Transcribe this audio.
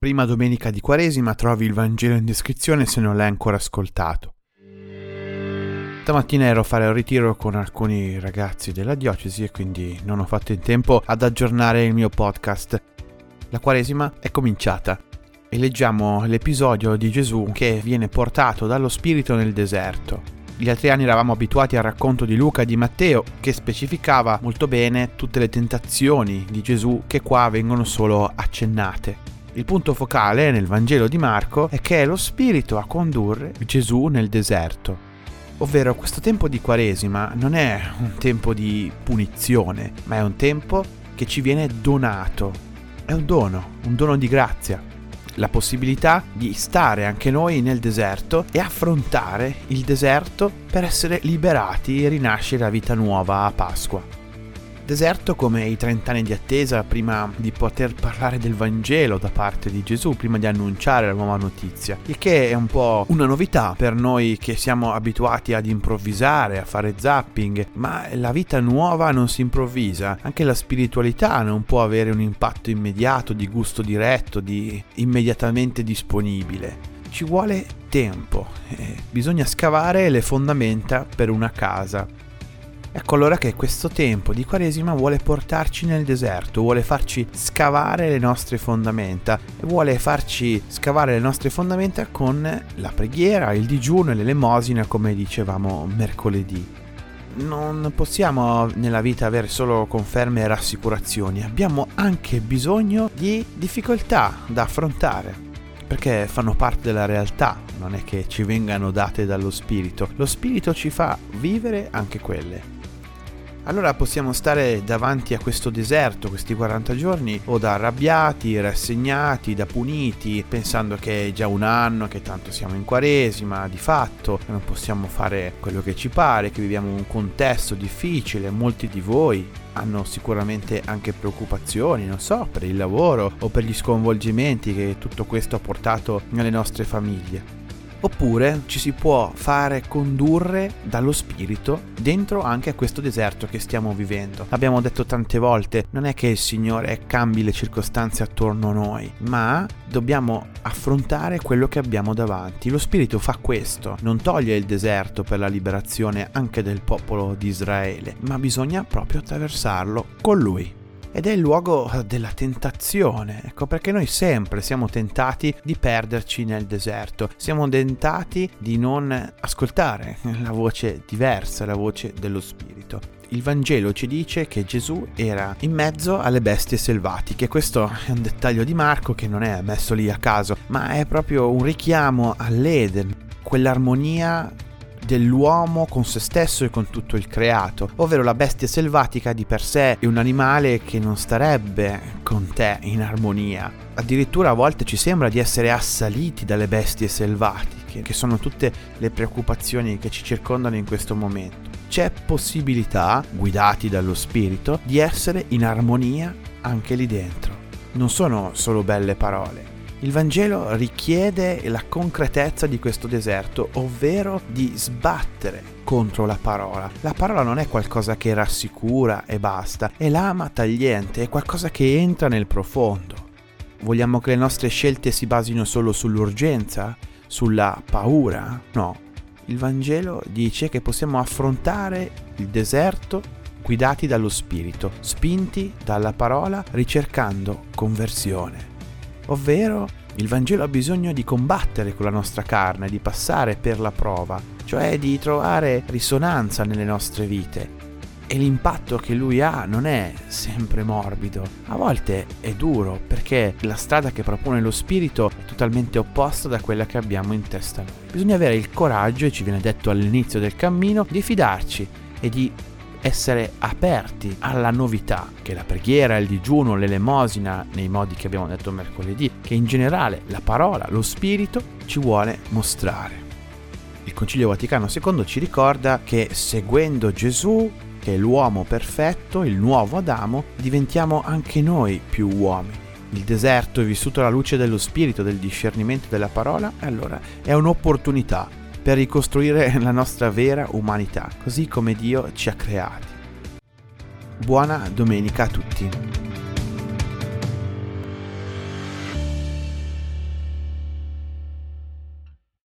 Prima domenica di Quaresima trovi il Vangelo in descrizione se non l'hai ancora ascoltato. Stamattina ero a fare un ritiro con alcuni ragazzi della diocesi e quindi non ho fatto in tempo ad aggiornare il mio podcast. La Quaresima è cominciata e leggiamo l'episodio di Gesù che viene portato dallo Spirito nel deserto. Gli altri anni eravamo abituati al racconto di Luca e di Matteo che specificava molto bene tutte le tentazioni di Gesù che qua vengono solo accennate. Il punto focale nel Vangelo di Marco è che è lo Spirito a condurre Gesù nel deserto. Ovvero questo tempo di Quaresima non è un tempo di punizione, ma è un tempo che ci viene donato. È un dono, un dono di grazia. La possibilità di stare anche noi nel deserto e affrontare il deserto per essere liberati e rinascere a vita nuova a Pasqua. Deserto come i 30 anni di attesa prima di poter parlare del Vangelo da parte di Gesù, prima di annunciare la nuova notizia. Il che è un po' una novità per noi che siamo abituati ad improvvisare, a fare zapping, ma la vita nuova non si improvvisa. Anche la spiritualità non può avere un impatto immediato, di gusto diretto, di immediatamente disponibile. Ci vuole tempo, eh, bisogna scavare le fondamenta per una casa Ecco allora che questo tempo di Quaresima vuole portarci nel deserto, vuole farci scavare le nostre fondamenta e vuole farci scavare le nostre fondamenta con la preghiera, il digiuno e l'elemosina come dicevamo mercoledì. Non possiamo nella vita avere solo conferme e rassicurazioni, abbiamo anche bisogno di difficoltà da affrontare perché fanno parte della realtà, non è che ci vengano date dallo spirito. Lo spirito ci fa vivere anche quelle allora possiamo stare davanti a questo deserto, questi 40 giorni, o da arrabbiati, rassegnati, da puniti, pensando che è già un anno, che tanto siamo in quaresima, di fatto, non possiamo fare quello che ci pare, che viviamo un contesto difficile, molti di voi hanno sicuramente anche preoccupazioni, non so, per il lavoro o per gli sconvolgimenti che tutto questo ha portato nelle nostre famiglie. Oppure ci si può fare condurre dallo spirito dentro anche a questo deserto che stiamo vivendo. Abbiamo detto tante volte, non è che il Signore cambi le circostanze attorno a noi, ma dobbiamo affrontare quello che abbiamo davanti. Lo spirito fa questo, non toglie il deserto per la liberazione anche del popolo di Israele, ma bisogna proprio attraversarlo con lui ed è il luogo della tentazione, ecco perché noi sempre siamo tentati di perderci nel deserto, siamo tentati di non ascoltare la voce diversa, la voce dello Spirito. Il Vangelo ci dice che Gesù era in mezzo alle bestie selvatiche. Questo è un dettaglio di Marco che non è messo lì a caso, ma è proprio un richiamo all'Eden, quell'armonia dell'uomo con se stesso e con tutto il creato, ovvero la bestia selvatica di per sé è un animale che non starebbe con te in armonia. Addirittura a volte ci sembra di essere assaliti dalle bestie selvatiche, che sono tutte le preoccupazioni che ci circondano in questo momento. C'è possibilità, guidati dallo spirito, di essere in armonia anche lì dentro. Non sono solo belle parole, il Vangelo richiede la concretezza di questo deserto, ovvero di sbattere contro la parola. La parola non è qualcosa che rassicura e basta, è l'ama tagliente, è qualcosa che entra nel profondo. Vogliamo che le nostre scelte si basino solo sull'urgenza? Sulla paura? No. Il Vangelo dice che possiamo affrontare il deserto guidati dallo Spirito, spinti dalla parola, ricercando conversione ovvero il Vangelo ha bisogno di combattere con la nostra carne, di passare per la prova, cioè di trovare risonanza nelle nostre vite. E l'impatto che lui ha non è sempre morbido, a volte è duro perché la strada che propone lo spirito è totalmente opposta da quella che abbiamo in testa noi. Bisogna avere il coraggio, e ci viene detto all'inizio del cammino, di fidarci e di essere aperti alla novità che la preghiera, il digiuno, l'elemosina, nei modi che abbiamo detto mercoledì, che in generale la parola, lo spirito ci vuole mostrare. Il Concilio Vaticano II ci ricorda che seguendo Gesù, che è l'uomo perfetto, il nuovo Adamo, diventiamo anche noi più uomini. Il deserto è vissuto alla luce dello spirito, del discernimento della parola, allora è un'opportunità per ricostruire la nostra vera umanità, così come Dio ci ha creati. Buona domenica a tutti.